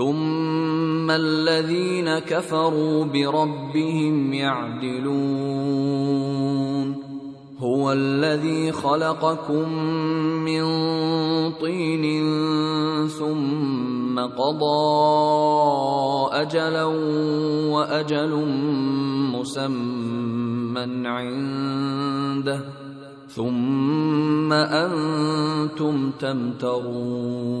ثم الذين كفروا بربهم يعدلون هو الذي خلقكم من طين ثم قضى اجلا واجل مسمى عنده ثم أنتم تمترون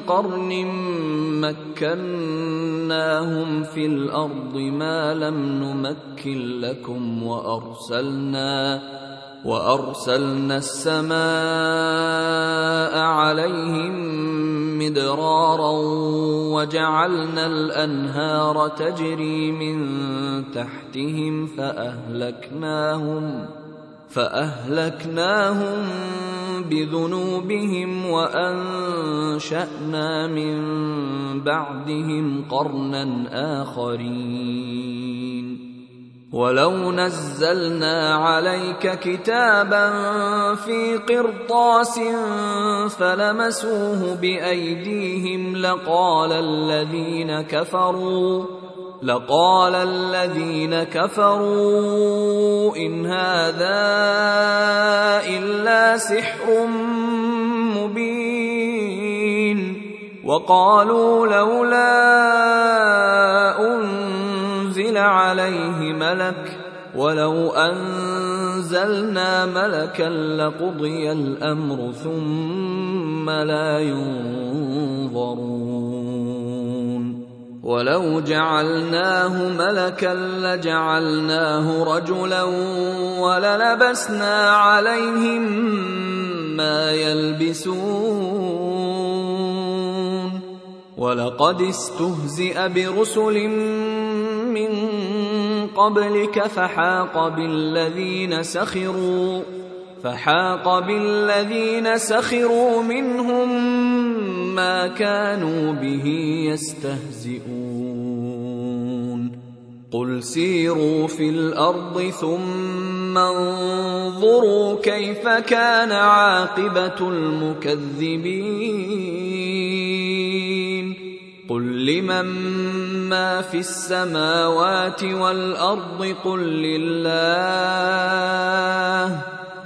قرن مكناهم في الأرض ما لم نمكن لكم وأرسلنا وأرسلنا السماء عليهم مدرارا وجعلنا الأنهار تجري من تحتهم فأهلكناهم فأهلكناهم بذنوبهم وأنشأنا من بعدهم قرنا آخرين. ولو نزلنا عليك كتابا في قرطاس فلمسوه بأيديهم لقال الذين كفروا لقال الذين كفروا إن هذا إلا سحر مبين وقالوا لولا أنزل عليه ملك ولو أنزلنا ملكا لقضي الأمر ثم لا ينظرون ولو جعلناه ملكا لجعلناه رجلا وللبسنا عليهم ما يلبسون ولقد استهزئ برسل من قبلك فحاق بالذين سخروا فحاق بالذين سخروا منهم ما كانوا به يستهزئون. قل سيروا في الأرض ثم انظروا كيف كان عاقبة المكذبين. قل لمن ما في السماوات والأرض قل لله.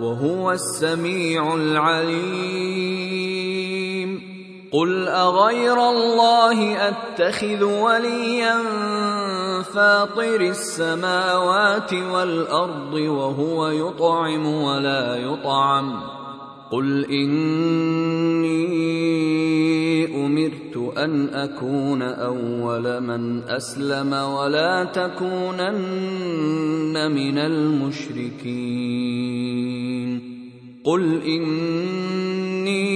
وهو السميع العليم. قل اغير الله اتخذ وليا فاطر السماوات والارض وهو يطعم ولا يطعم. قل إني أمرت أن أكون أول من أسلم ولا تكونن من المشركين. قل إني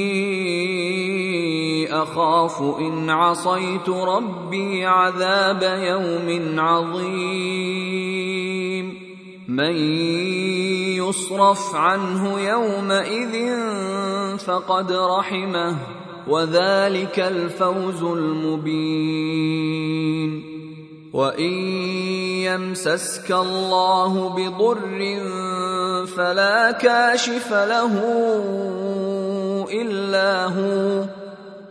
أخاف إن عصيت ربي عذاب يوم عظيم. من يصرف عنه يومئذ فقد رحمه وذلك الفوز المبين. وإن يمسسك الله بضر فلا كاشف له إلا هو.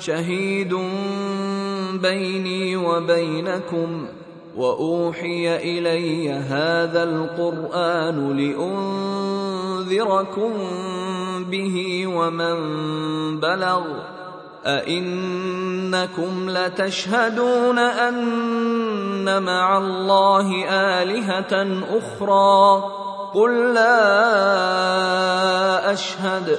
شهيد بيني وبينكم وأوحي إلي هذا القرآن لأنذركم به ومن بلغ أئنكم لتشهدون أن مع الله آلهة أخرى قل لا أشهد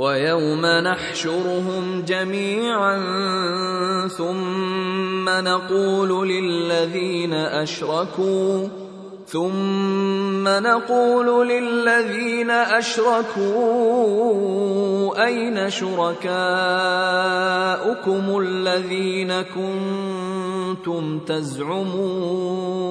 ويوم نحشرهم جميعا ثم نقول للذين أشركوا ثم نقول للذين أشركوا أين شركاؤكم الذين كنتم تزعمون؟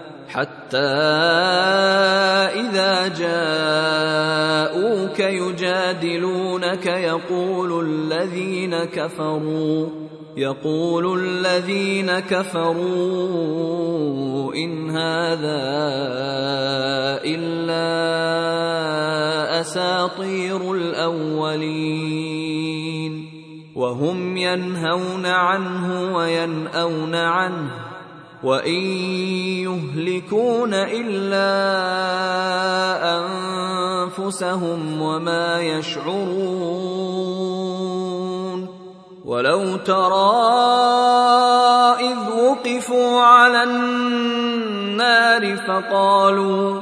حتى إذا جاءوك يجادلونك يقول الذين كفروا يقول الذين كفروا إن هذا إلا أساطير الأولين. وهم ينهون عنه وينأون عنه. وان يهلكون الا انفسهم وما يشعرون ولو ترى اذ وقفوا على النار فقالوا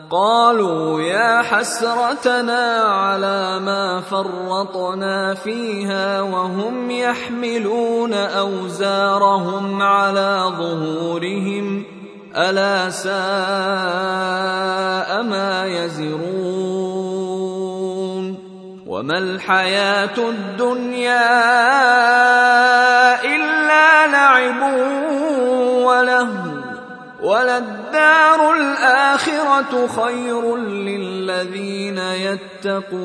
قالوا يا حسرتنا على ما فرطنا فيها وهم يحملون أوزارهم على ظهورهم ألا ساء ما يزرون وما الحياة الدنيا إلا لعب ولهو وللدار الآخرة خير للذين يتقون.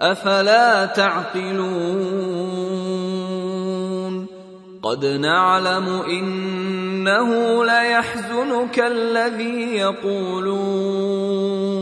أفلا تعقلون. قد نعلم إنه ليحزنك الذي يقولون.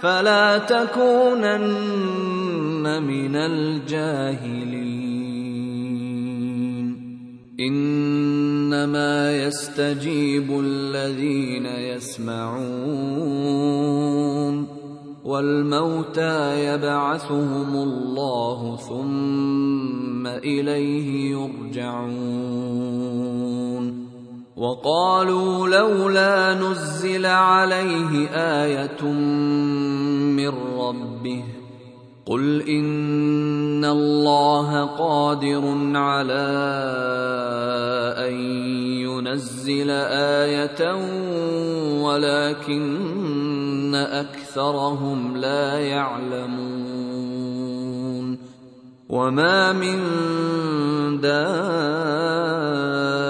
فلا تكونن من الجاهلين. إنما يستجيب الذين يسمعون. والموتى يبعثهم الله ثم إليه يرجعون. وقالوا لولا نزل عليه آية من ربه قل إن الله قادر على أن ينزل آية ولكن أكثرهم لا يعلمون وما من دابة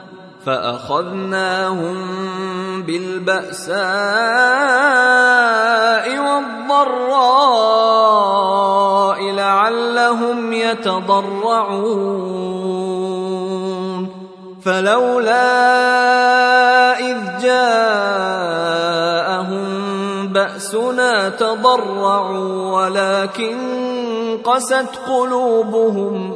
فأخذناهم بالبأساء والضراء لعلهم يتضرعون. فلولا إذ جاءهم بأسنا تضرعوا ولكن قست قلوبهم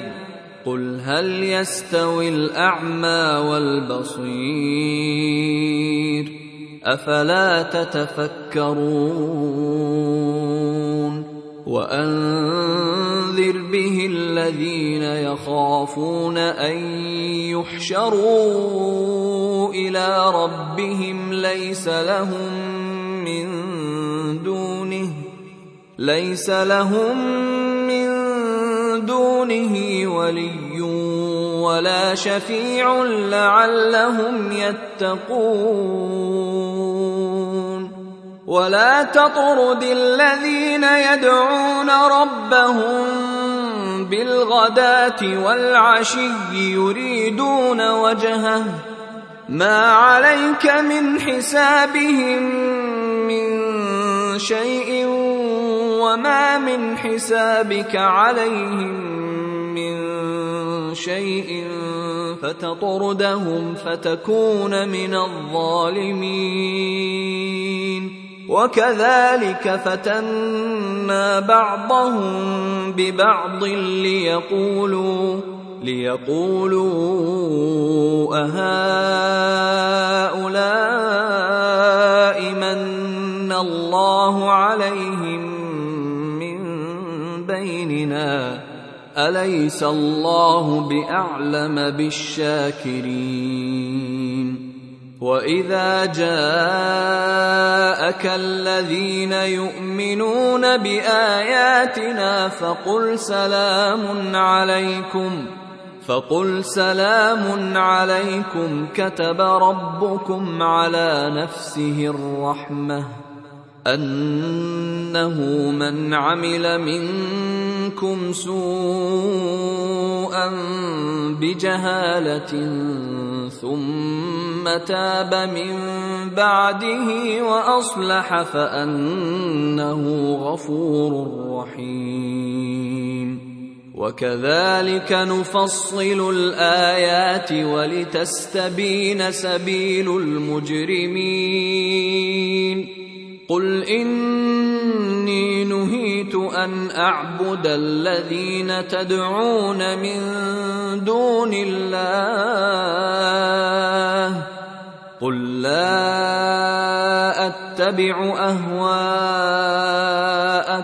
هل يستوي الأعمى والبصير؟ أفلا تتفكرون؟ وأنذر به الذين يخافون أن يحشروا إلى ربهم ليس لهم من دونه ليس لهم من دونه ولي. ولا شفيع لعلهم يتقون. ولا تطرد الذين يدعون ربهم بالغداة والعشي يريدون وجهه. ما عليك من حسابهم من شيء وما من حسابك عليهم من شيء فتطردهم فتكون من الظالمين. وكذلك فتنا بعضهم ببعض ليقولوا ليقولوا أهؤلاء من الله عليهم آياتنا أليس الله بأعلم بالشاكرين؟ وإذا جاءك الذين يؤمنون بآياتنا فقل سلام عليكم. فقل سلام عليكم كتب ربكم على نفسه الرحمة أنه من عمل منكم سوءا بجهالة ثم تاب من بعده وأصلح فأنه غفور رحيم وكذلك نفصل الآيات ولتستبين سبيل المجرمين. قل إني نهيت أن أعبد الذين تدعون من دون الله. قل لا أتبع اهواءكم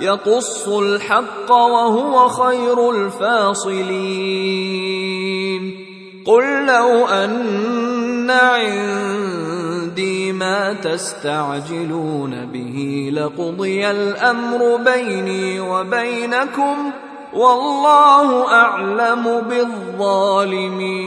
يقص الحق وهو خير الفاصلين. قل لو أن عندي ما تستعجلون به لقضي الأمر بيني وبينكم والله أعلم بالظالمين.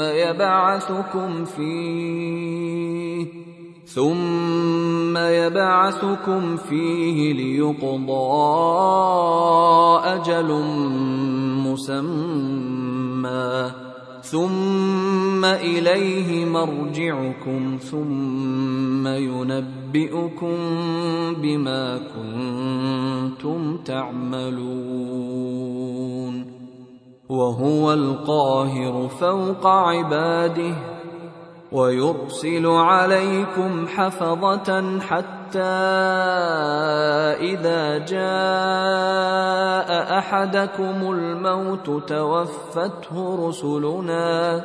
يبعثكم فيه ثم يبعثكم فيه ليقضى أجل مسمى ثم إليه مرجعكم ثم ينبئكم بما كنتم تعملون. وهو القاهر فوق عباده ويرسل عليكم حفظة حتى إذا جاء أحدكم الموت توفته رسلنا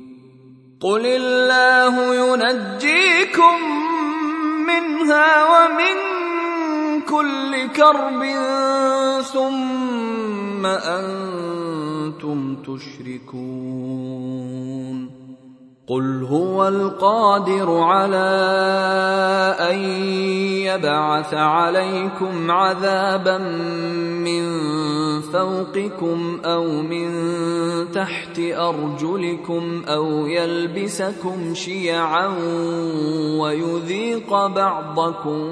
قل الله ينجيكم منها ومن كل كرب ثم أنتم تشركون قل هو القادر على ان يبعث عليكم عذابا من فوقكم أو من تحت أرجلكم أو يلبسكم شيعا ويذيق بعضكم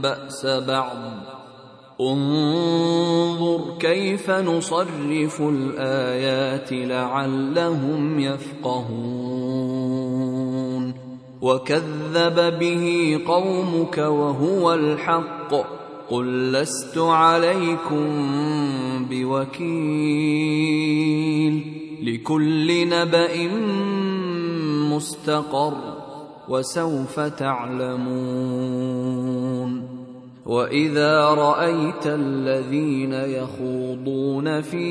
بأس بعض. انظر كيف نصرف الآيات لعلهم يفقهون. وكذب به قومك وهو الحق. قل لست عليكم بوكيل لكل نبأ مستقر وسوف تعلمون وإذا رأيت الذين يخوضون في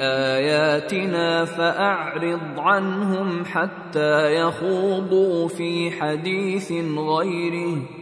آياتنا فأعرض عنهم حتى يخوضوا في حديث غيره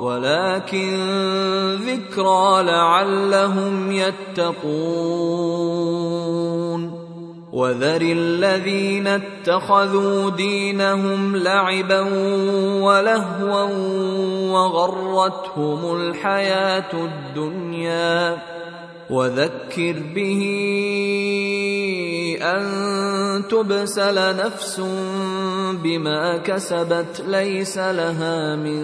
ولكن ذكرى لعلهم يتقون. وذر الذين اتخذوا دينهم لعبا ولهوا وغرتهم الحياة الدنيا. وذكر به أن تبسل نفس بما كسبت ليس لها من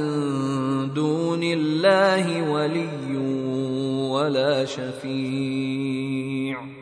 دون الله ولي ولا شفيع.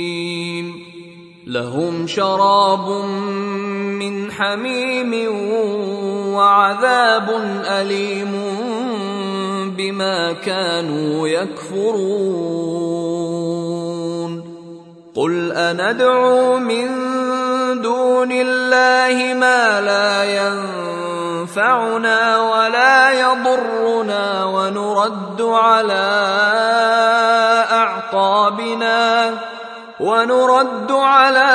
لهم شراب من حميم وعذاب أليم بما كانوا يكفرون. قل أندعو من دون الله ما لا ينفعنا ولا يضرنا ونرد على أعقابنا. ونرد على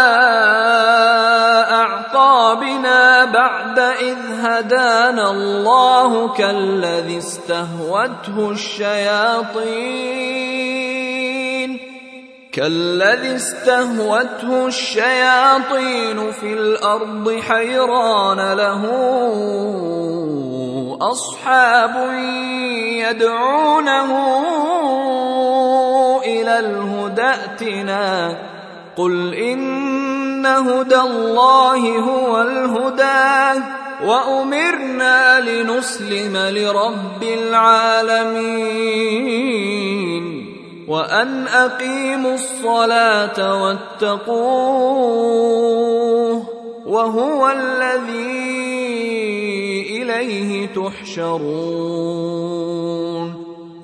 أعقابنا بعد إذ هدانا الله كالذي استهوته الشياطين. كالذي استهوته الشياطين في الأرض حيران له أصحاب يدعونه إلى الهدى ائتنا. قل إن هدى الله هو الهدى وأمرنا لنسلم لرب العالمين. وأن أقيموا الصلاة واتقوه وهو الذي إليه تحشرون.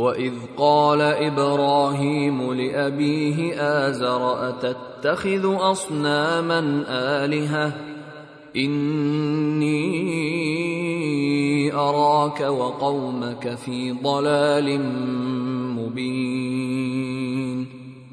واذ قال إبراهيم لابيه ازر اتتخذ اصناما الهه اني اراك وقومك في ضلال مبين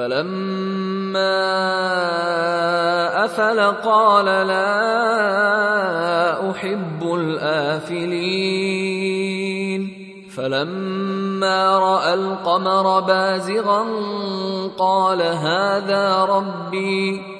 فلما أفل قال لا أحب الآفلين. فلما رأى القمر بازغا قال هذا ربي.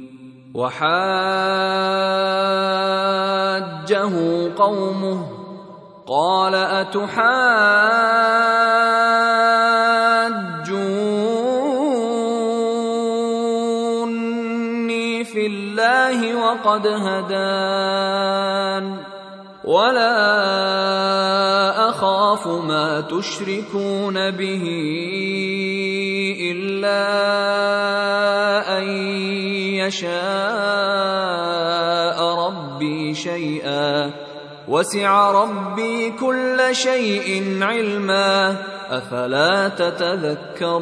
وحاجه قومه قال أتحاجوني في الله وقد هدان ولا أخاف ما تشركون به إلا يشاء ربي شيئا. وسع ربي كل شيء علما. أفلا تتذكرون؟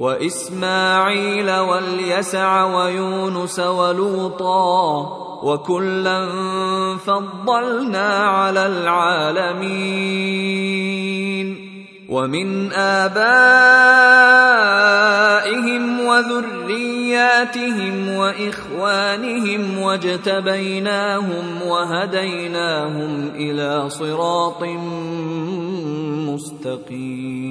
وإسماعيل واليسع ويونس ولوطا وكلا فضلنا على العالمين ومن آبائهم وذرياتهم وإخوانهم واجتبيناهم وهديناهم إلى صراط مستقيم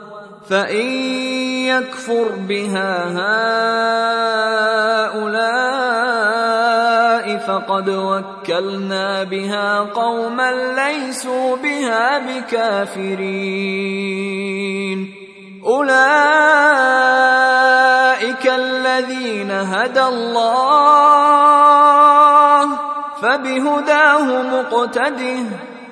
فان يكفر بها هؤلاء فقد وكلنا بها قوما ليسوا بها بكافرين اولئك الذين هدى الله فبهداه مقتده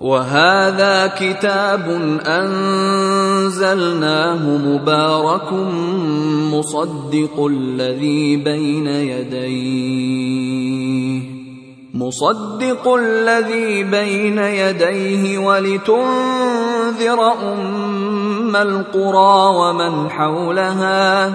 وهذا كتاب أنزلناه مبارك مصدق الذي بين يديه مصدق الذي بين يديه ولتنذر أم القرى ومن حولها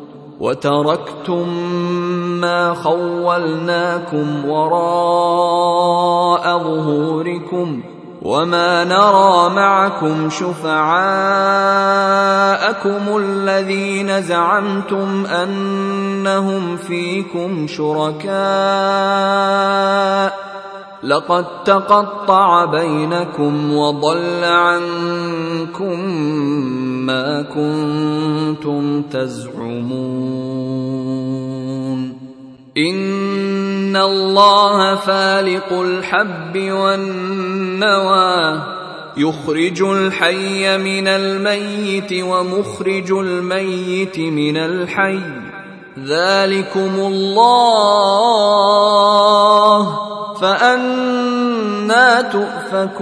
وتركتم ما خولناكم وراء ظهوركم وما نرى معكم شفعاءكم الذين زعمتم أنهم فيكم شركاء لقد تقطع بينكم وضل عنكم ما كنتم تزعمون. إن الله فالق الحب والنوى يخرج الحي من الميت ومخرج الميت من الحي. ذلكم الله فأنا تؤفكون.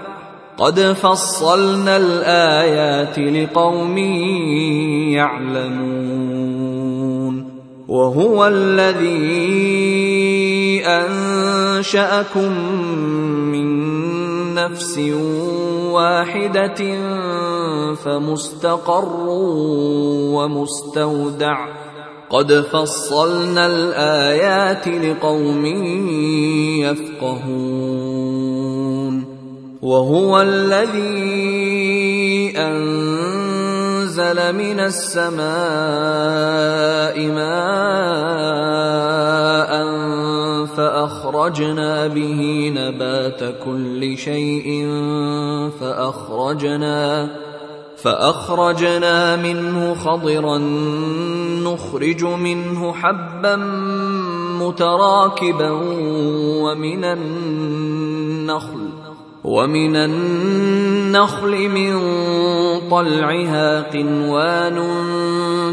قد فصلنا الآيات لقوم يعلمون وهو الذي أنشأكم من نفس واحدة فمستقر ومستودع. قد فصلنا الآيات لقوم يفقهون. وهو الذي أنزل من السماء ماء فأخرجنا به نبات كل شيء فأخرجنا فأخرجنا منه خضرا نخرج منه حبا متراكبا ومن النخل ومن النخل من طلعها قنوان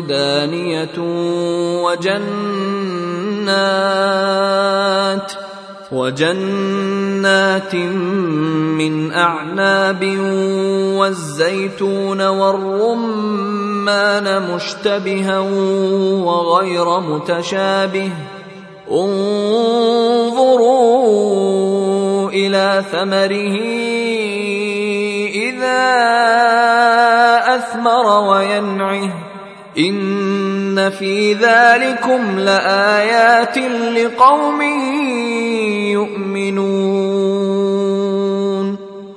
دانية وجنات وجنات من أعناب والزيتون والرمان مشتبها وغير متشابه انظروا إلى ثمره إذا أثمر وينعه. إن في ذلكم لآيات لقوم يؤمنون.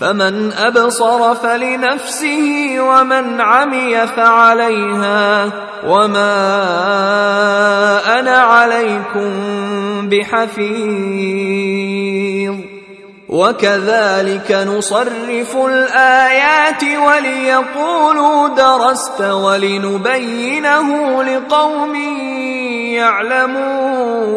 فمن أبصر فلنفسه ومن عمي فعليها وما أنا عليكم بحفيظ وكذلك نصرف الآيات وليقولوا درست ولنبينه لقوم يعلمون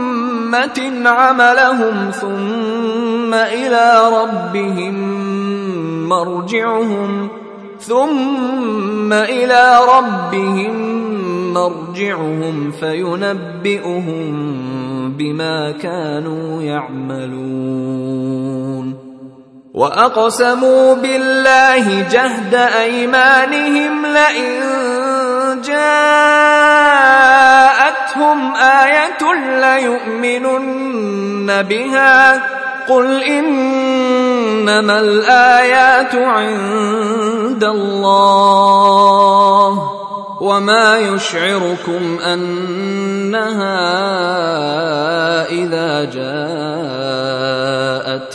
عملهم ثم إلى ربهم مرجعهم ثم إلى ربهم مرجعهم فينبئهم بما كانوا يعملون واقسموا بالله جهد ايمانهم لئن جاءتهم آية ليؤمنن بها. قل ان إنما الآيات عند الله وما يشعركم أنها إذا جاءت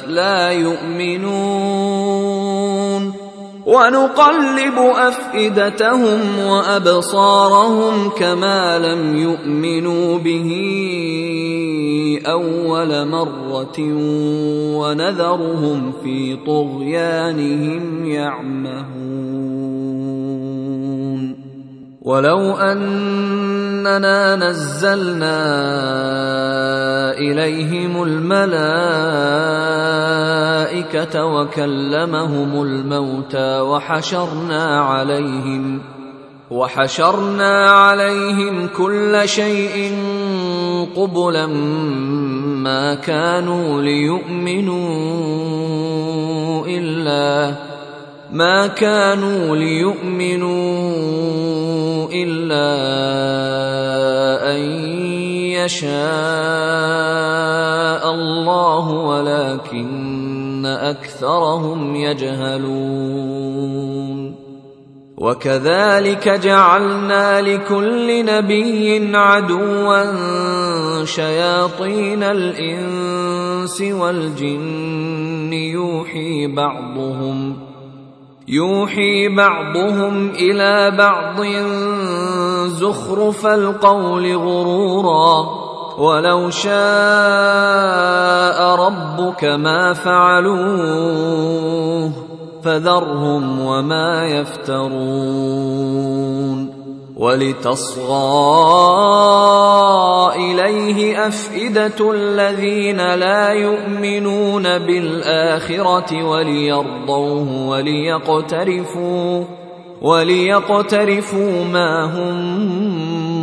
لا يؤمنون. ونقلب أفئدتهم وأبصارهم كما لم يؤمنوا به أول مرة ونذرهم في طغيانهم يعمهون. ولو أننا نزلنا إليهم الملائكة وكلمهم الموتى وحشرنا عليهم وحشرنا عليهم كل شيء قبلا ما كانوا ليؤمنوا إلا ما كانوا ليؤمنوا إلا أن يشاء الله ولكن أكثرهم يجهلون. وكذلك جعلنا لكل نبي عدوا شياطين الإنس والجن. يوحي بعضهم يوحي بعضهم إلى بعض زخرف القول غرورا. ولو شاء ربك ما فعلوه فذرهم وما يفترون ولتصغى إليه أفئدة الذين لا يؤمنون بالآخرة وليرضوه وليقترفوا وليقترفوا ما هم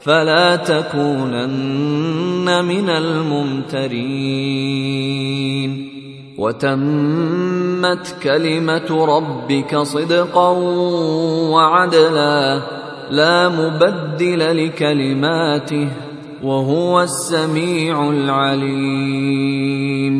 فلا تكونن من الممترين. وتمت كلمة ربك صدقا وعدلا لا مبدل لكلماته وهو السميع العليم.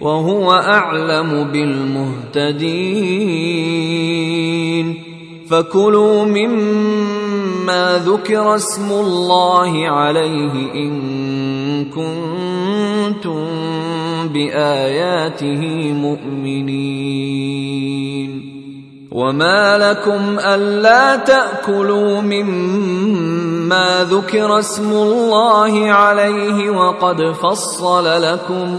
وهو أعلم بالمهتدين. فكلوا مما ذكر اسم الله عليه إن كنتم بآياته مؤمنين. وما لكم ألا تأكلوا مما ذكر اسم الله عليه وقد فصل لكم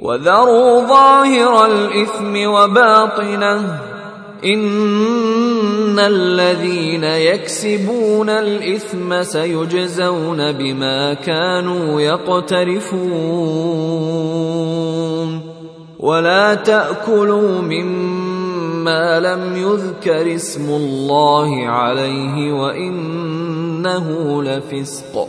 وذروا ظاهر الإثم وباطنه إن الذين يكسبون الإثم سيجزون بما كانوا يقترفون ولا تأكلوا مما لم يذكر اسم الله عليه وإنه لفسق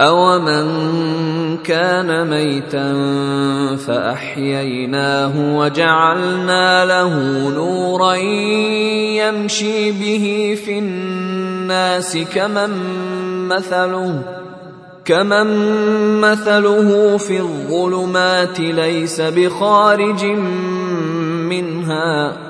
أومن كان ميتا فأحييناه وجعلنا له نورا يمشي به في الناس كمن مثله كمن مثله في الظلمات ليس بخارج منها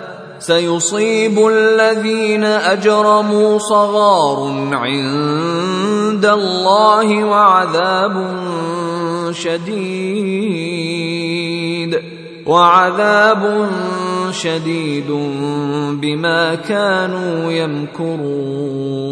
سيصيب الذين أجرموا صغار عند الله وعذاب شديد وعذاب شديد بما كانوا يمكرون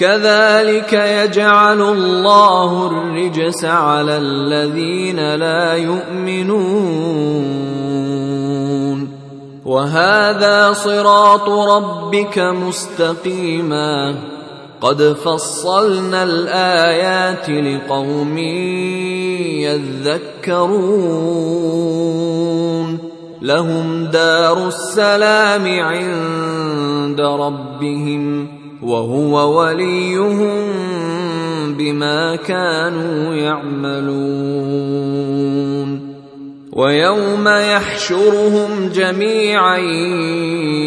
كذلك يجعل الله الرجس على الذين لا يؤمنون. وهذا صراط ربك مستقيما. قد فصلنا الآيات لقوم يذكرون. لهم دار السلام عند ربهم. وهو وليهم بما كانوا يعملون. ويوم يحشرهم جميعا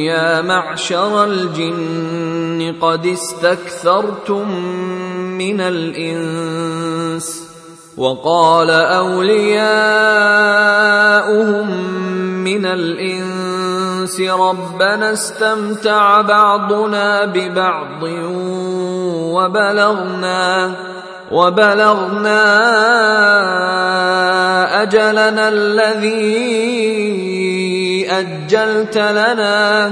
يا معشر الجن قد استكثرتم من الإنس. وقال أولياؤهم من الإنس ربنا استمتع بعضنا ببعض وبلغنا وبلغنا أجلنا الذي أجلت لنا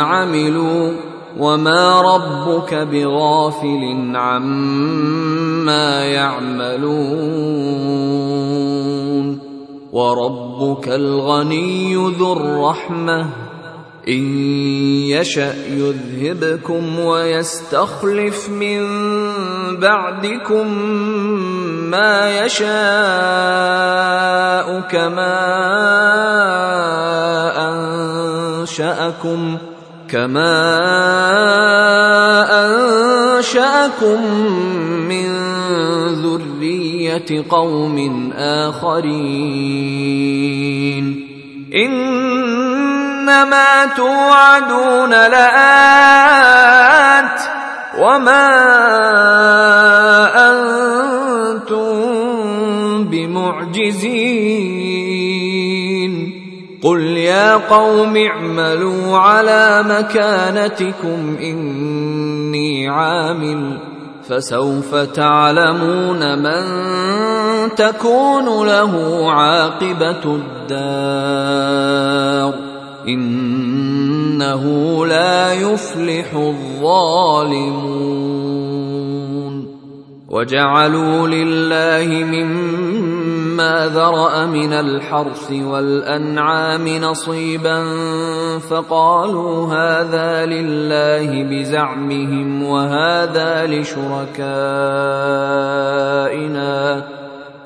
عملوا وما ربك بغافل عما يعملون. وربك الغني ذو الرحمة. إن يشأ يذهبكم ويستخلف من بعدكم ما يشاء كما أنشأكم كما أنشأكم من ذرية قوم آخرين. إنما توعدون لآت وما أنتم بمعجزين. قل يا قوم اعملوا على مكانتكم إني عامل فسوف تعلمون من تكون له عاقبة الدار. إنه لا يفلح الظالمون. وجعلوا لله مما ذرأ من الحرث والأنعام نصيبا فقالوا هذا لله بزعمهم وهذا لشركائنا.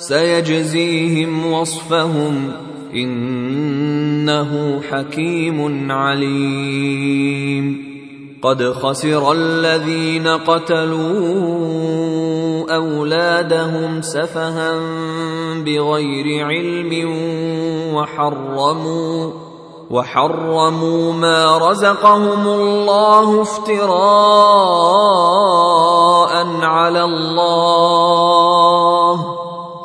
سيجزيهم وصفهم إنه حكيم عليم. قد خسر الذين قتلوا أولادهم سفها بغير علم وحرموا وحرموا ما رزقهم الله افتراء على الله.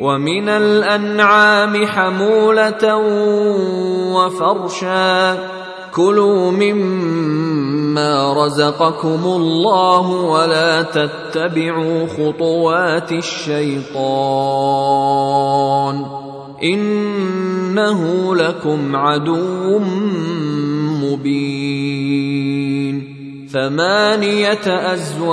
ومن الأنعام حمولة وفرشا. كلوا مما رزقكم الله ولا تتبعوا خطوات الشيطان. إنه لكم عدو مبين. ثمانية أزواج.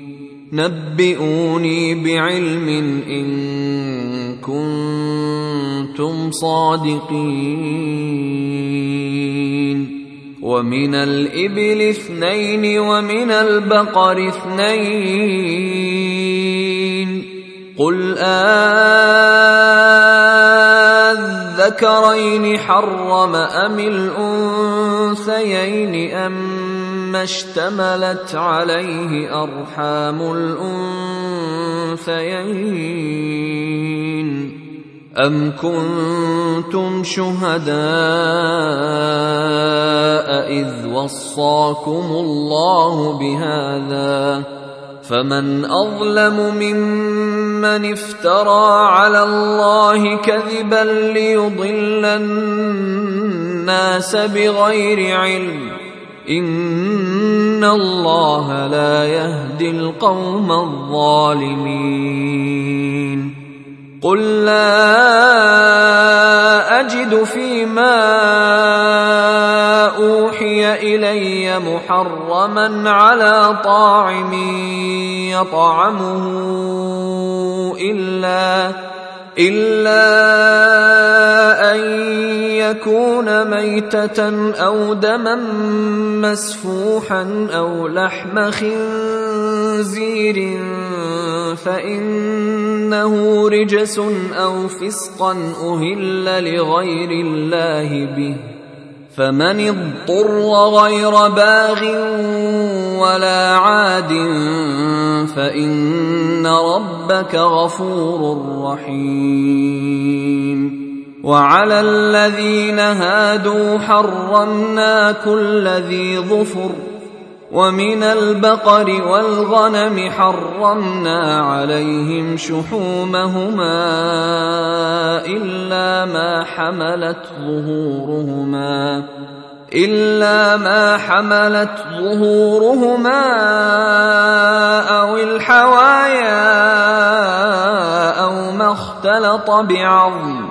نبئوني بعلم إن كنتم صادقين. ومن الإبل اثنين ومن البقر اثنين. قل آذكرين حرم أم الأنثيين أما اشتملت عليه أرحام الأنثيين. أم كنتم شهداء إذ وصاكم الله بهذا؟ فمن أظلم ممن افترى على الله كذبا ليضل الناس بغير علم. إن الله لا يهدي القوم الظالمين. قل لا اجد فيما اوحي الي محرما على طاعم يطعمه الا إلا أن يكون ميتة أو دما مسفوحا أو لحم خنزير فإنه رجس أو فسقا أهل لغير الله به. فمن اضطر غير باغ ولا عاد فإن ربك غفور رحيم. وعلى الذين هادوا حرمنا كل ذي ظفر ومن البقر والغنم حرمنا عليهم شحومهما إلا ما حملت ظهورهما إلا ما حملت ظهورهما أو الحوايا أو ما اختلط بعظم.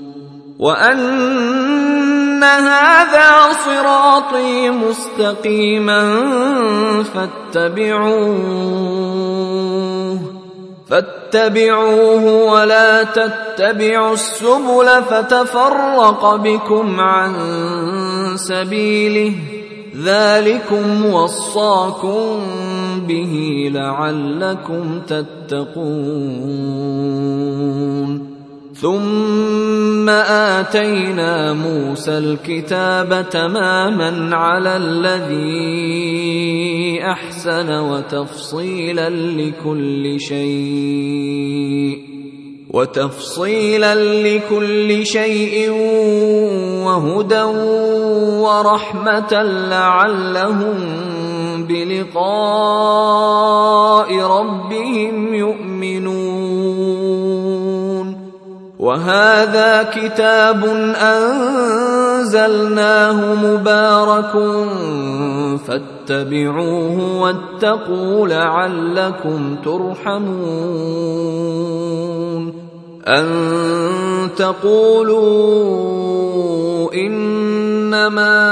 وأن هذا صراطي مستقيما فاتبعوه فاتبعوه ولا تتبعوا السبل فتفرق بكم عن سبيله. ذلكم وصاكم به لعلكم تتقون. ثم آتينا موسى الكتاب تماما على الذي أحسن وتفصيلا لكل شيء وتفصيلا لكل شيء وهدى ورحمة لعلهم بلقاء ربهم يؤمنون وهذا كتاب أنزلناه مبارك فاتبعوه واتقوا لعلكم ترحمون. أن تقولوا إنما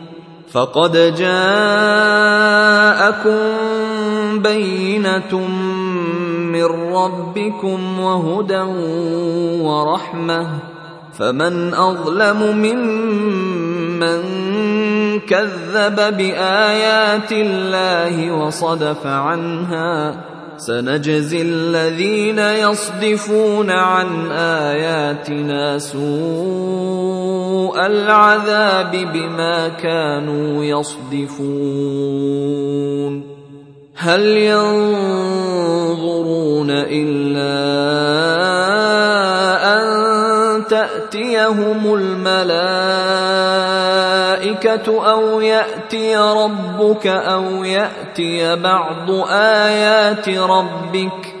فقد جاءكم بينة من ربكم وهدى ورحمة فمن أظلم ممن كذب بآيات الله وصدف عنها سنجزي الذين يصدفون عن آياتنا سوء العذاب بما كانوا يصدفون. هل ينظرون إلا أن تأتيهم الملائكة أو يأتي ربك أو يأتي بعض آيات ربك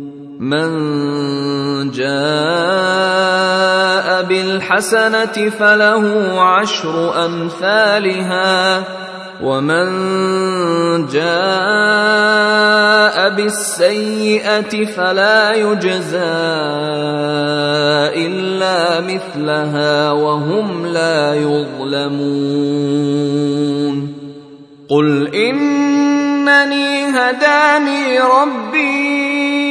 من جاء بالحسنة فله عشر أمثالها ومن جاء بالسيئة فلا يجزى إلا مثلها وهم لا يظلمون. قل إنني هداني ربي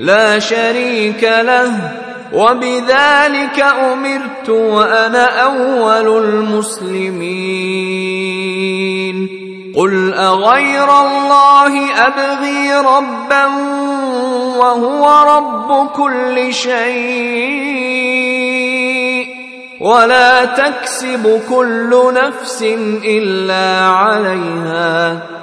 لا شريك له وبذلك أمرت وأنا أول المسلمين. قل أغير الله أبغي ربا وهو رب كل شيء ولا تكسب كل نفس إلا عليها.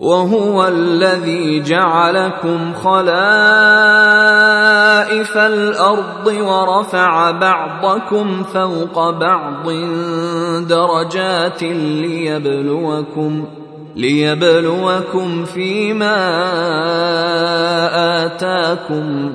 وهو الذي جعلكم خلائف الأرض ورفع بعضكم فوق بعض درجات ليبلوكم ليبلوكم فيما آتاكم